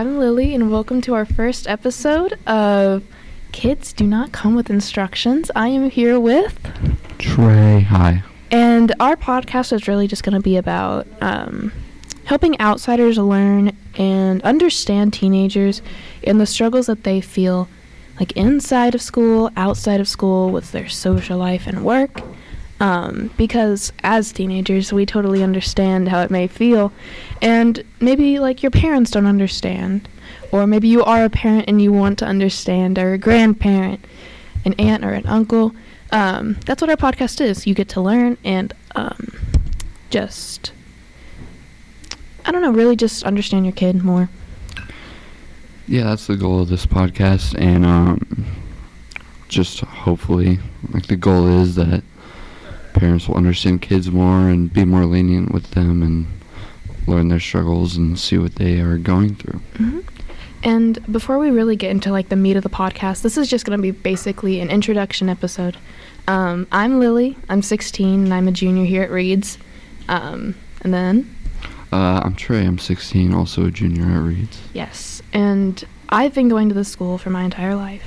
I'm Lily, and welcome to our first episode of Kids Do Not Come with Instructions. I am here with. Trey, hi. And our podcast is really just going to be about um, helping outsiders learn and understand teenagers and the struggles that they feel, like inside of school, outside of school, with their social life and work. Um, because as teenagers, we totally understand how it may feel, and maybe like your parents don't understand, or maybe you are a parent and you want to understand, or a grandparent, an aunt, or an uncle. Um, that's what our podcast is. You get to learn and um, just, I don't know, really just understand your kid more. Yeah, that's the goal of this podcast, and um, just hopefully, like the goal is that parents will understand kids more and be more lenient with them and learn their struggles and see what they are going through. Mm-hmm. And before we really get into like the meat of the podcast, this is just going to be basically an introduction episode. Um, I'm Lily. I'm 16 and I'm a junior here at Reeds. Um, and then Uh, I'm Trey. I'm 16, also a junior at Reeds. Yes, and I've been going to this school for my entire life.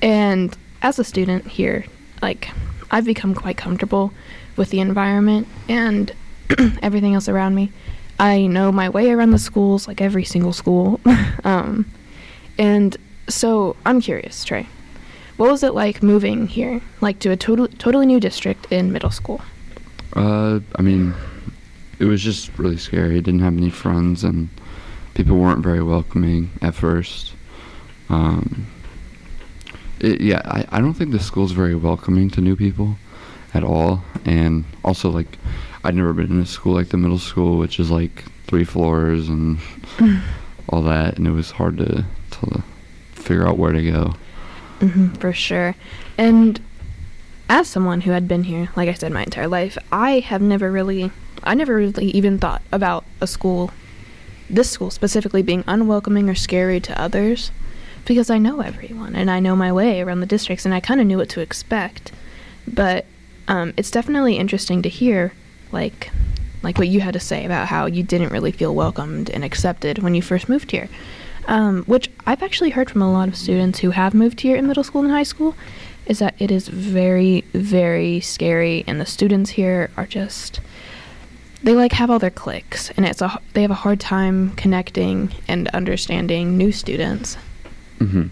And as a student here, like, I've become quite comfortable with the environment and everything else around me. I know my way around the schools, like every single school. um, and so I'm curious, Trey. What was it like moving here, like to a total, totally new district in middle school? Uh, I mean, it was just really scary. I didn't have any friends, and people weren't very welcoming at first. Um, it, yeah, I, I don't think the school's very welcoming to new people at all. And also, like, I'd never been in a school like the middle school, which is like three floors and all that, and it was hard to to figure out where to go. hmm for sure. And as someone who had been here, like I said, my entire life, I have never really, I never really even thought about a school, this school specifically, being unwelcoming or scary to others, because I know everyone and I know my way around the districts, and I kind of knew what to expect. But um, it's definitely interesting to hear, like, like what you had to say about how you didn't really feel welcomed and accepted when you first moved here um, which I've actually heard from a lot of students who have moved here in middle school and high school, is that it is very, very scary, and the students here are just they like have all their cliques, and it's a they have a hard time connecting and understanding new students. Hmm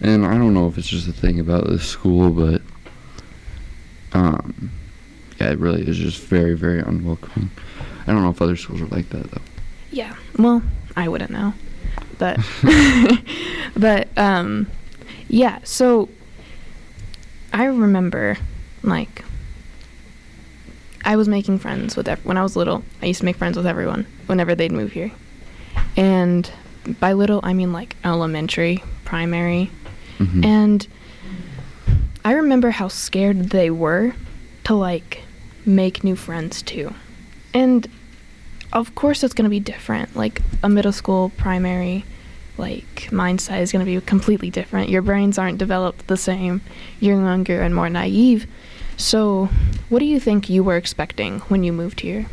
And I don't know if it's just a thing about this school, but um, yeah, it really is just very, very unwelcoming. I don't know if other schools are like that though. Yeah, well, I wouldn't know, but but um, yeah. So I remember, like, I was making friends with ev- when I was little. I used to make friends with everyone whenever they'd move here, and by little I mean like elementary, primary, Mhm. and I remember how scared they were to like make new friends too. And of course it's going to be different. Like a middle school, primary, like mindset is going to be completely different. Your brains aren't developed the same. You're younger and more naive. So, what do you think you were expecting when you moved here?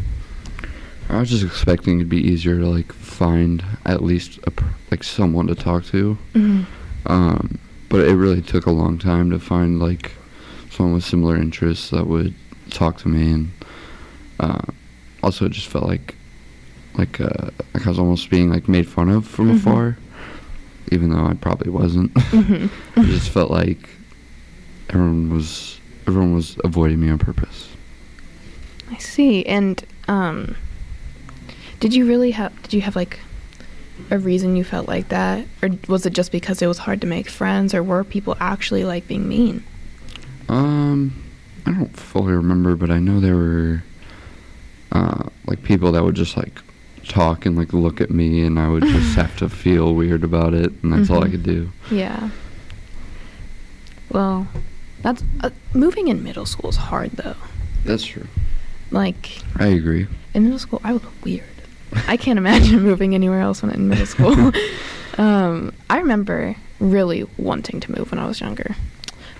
I was just expecting it'd be easier to like find at least a, like someone to talk to. Mm-hmm. Um, but it really took a long time to find like someone with similar interests that would talk to me, and uh, also it just felt like like uh, like I was almost being like made fun of from Mhm. afar, even though I probably wasn't. Mhm. it just felt like everyone was everyone was avoiding me on purpose. I see. And um did you really have did you have like a reason you felt like that or was it just because it was hard to make friends or were people actually like being mean? Um, I don't fully remember, but I know there were uh, like people that would just like talk and like look at me, and I would just have to feel weird about it, and that's all I could do. Yeah. Well, that's uh, moving in middle school is hard though. That's true. Like I agree. in middle school, I was weird. I can't imagine moving anywhere else when in middle school. um, I remember really wanting to move when I was younger.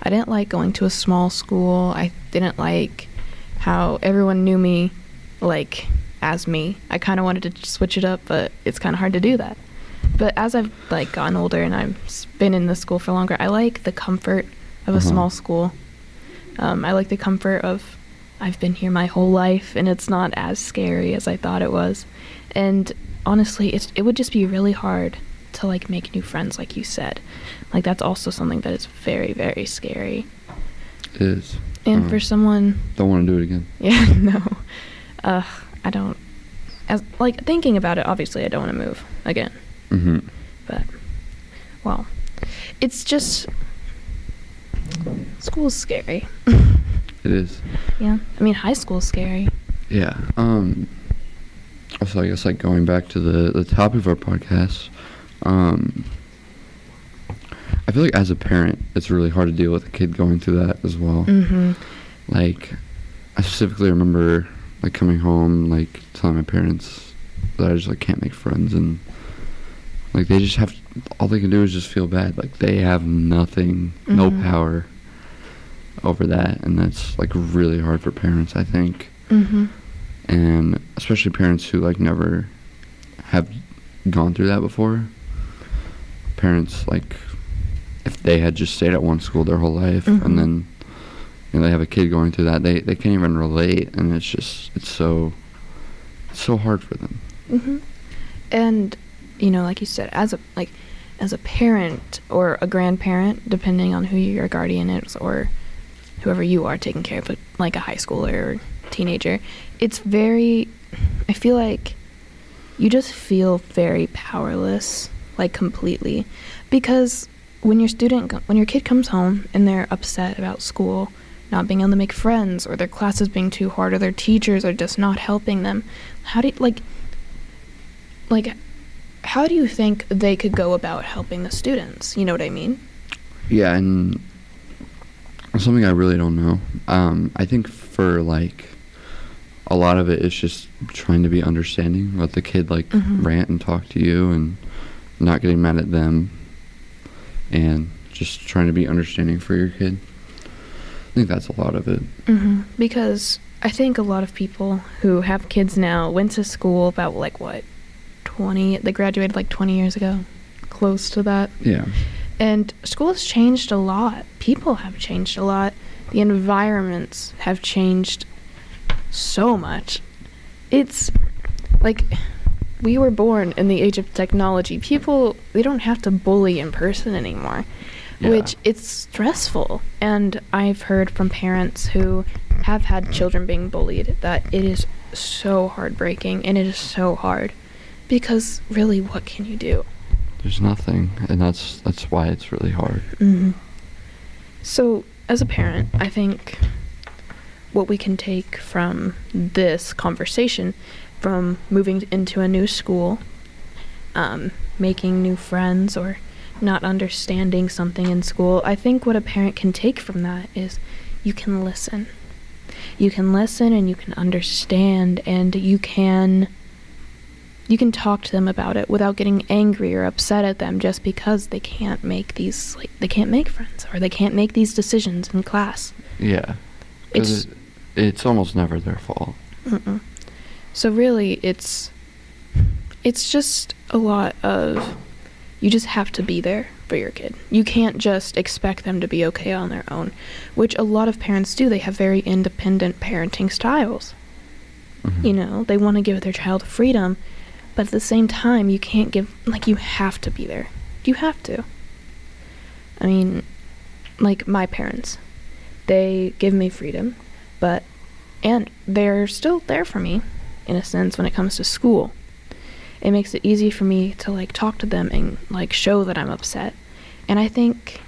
I didn't like going to a small school. I didn't like how everyone knew me, like as me. I kind of wanted to switch it up, but it's kind of hard to do that. but as I've like gotten older and I've been in the school for longer, I like the comfort of a Uh-huh. small school. Um, I like the comfort of I've been here my whole life and it's not as scary as I thought it was. And honestly, it's it would just be really hard to like make new friends, like you said. Like that's also something that is very very scary. It is. And Um, for someone Don't want to do it again. Yeah, no. Uh, I don't. As like thinking about it, obviously, I don't want to move again. Mm-hmm. But, well, it's just school's scary. It is. yeah, I mean, high school's scary. Yeah. Um. Also, I guess like going back to the the topic of our podcast, um, I feel like as a parent, it's really hard to deal with a kid going through that as well. Mm-hmm. Like, I specifically remember like coming home, like telling my parents that I just like can't make friends, and like they just have all they can do is just feel bad. Like they have nothing, no Mhm. power over that, and that's like really hard for parents. I think Mm-hmm. and especially parents who like never have gone through that before parents like if they had just stayed at one school their whole life Mhm. and then you know, they have a kid going through that they they can't even relate and it's just it's so it's so hard for them Mm-hmm. And you know, like you said, as a like as a parent or a grandparent, depending on who your guardian is or whoever you are taking care of, it, like a high schooler or teenager, it's very. I feel like you just feel very powerless, like completely, because when your student, when your kid comes home and they're upset about school, not being able to make friends, or their classes being too hard, or their teachers are just not helping them, how do you, like like how do you think they could go about helping the students you know what i mean yeah and something i really don't know. Um i think for like a lot of it is just trying to be understanding let the kid like Mhm. rant and talk to you and not getting mad at them and just trying to be understanding for your kid. I think that's a lot of it. Mm-hmm. because i think a lot of people who have kids now went to school about like what 20 they graduated like 20 years ago close to that. Yeah and school has changed a lot. People have changed a lot. The environments have changed so much. It's like we were born in the age of technology. People they don't have to bully in person anymore Yeah. which it's stressful. And i've heard from parents who have had children being bullied that it is so heartbreaking and it is so hard. Because really what can you do there's nothing and that's that's why it's really hard Mm-hmm. So, as a parent, I think what we can take from this conversation, from moving into a new school, um, making new friends, or not understanding something in school, I think what a parent can take from that is you can listen. You can listen and you can understand and you can you can talk to them about it without getting angry or upset at them just because they can't make these like they can't make friends or they can't make these decisions in class. Yeah. It's- it, it's almost never their fault Mm-mm. So really, it's it's just a lot of you just have to be there for your kid. You can't just expect them to be okay on their own, which a lot of parents do. They have very independent parenting styles. Mhm. You know, they want to give their child freedom, but at the same time, you can't give like you have to be there. You have to. I mean, like my parents, they give me freedom, but and they're still there for me in a sense when it comes to school. It makes it easy for me to like talk to them and like show that I'm upset. And I think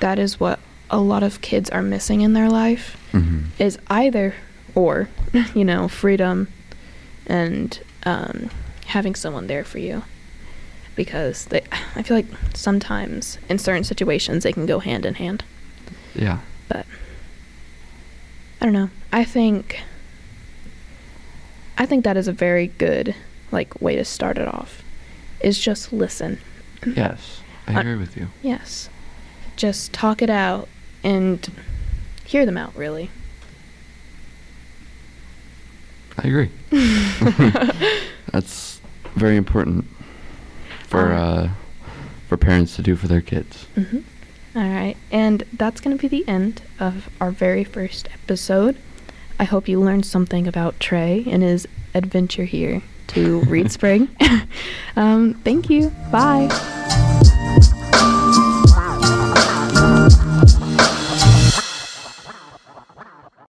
that is what a lot of kids are missing in their life Mhm. is either or, you know, freedom and um, having someone there for you. Because they, I feel like sometimes in certain situations they can go hand in hand. yeah But I don't know. I think I think that is a very good like way to start it off. Is just listen. yes i Uh, agree with you Yes. Just talk it out and hear them out really. i agree that's very important for Uh, uh, for parents to do for their kids. hmm All right, and that's going to be the end of our very first episode. I hope you learned something about Trey and his adventure here to Reed Spring. um, thank you. Bye.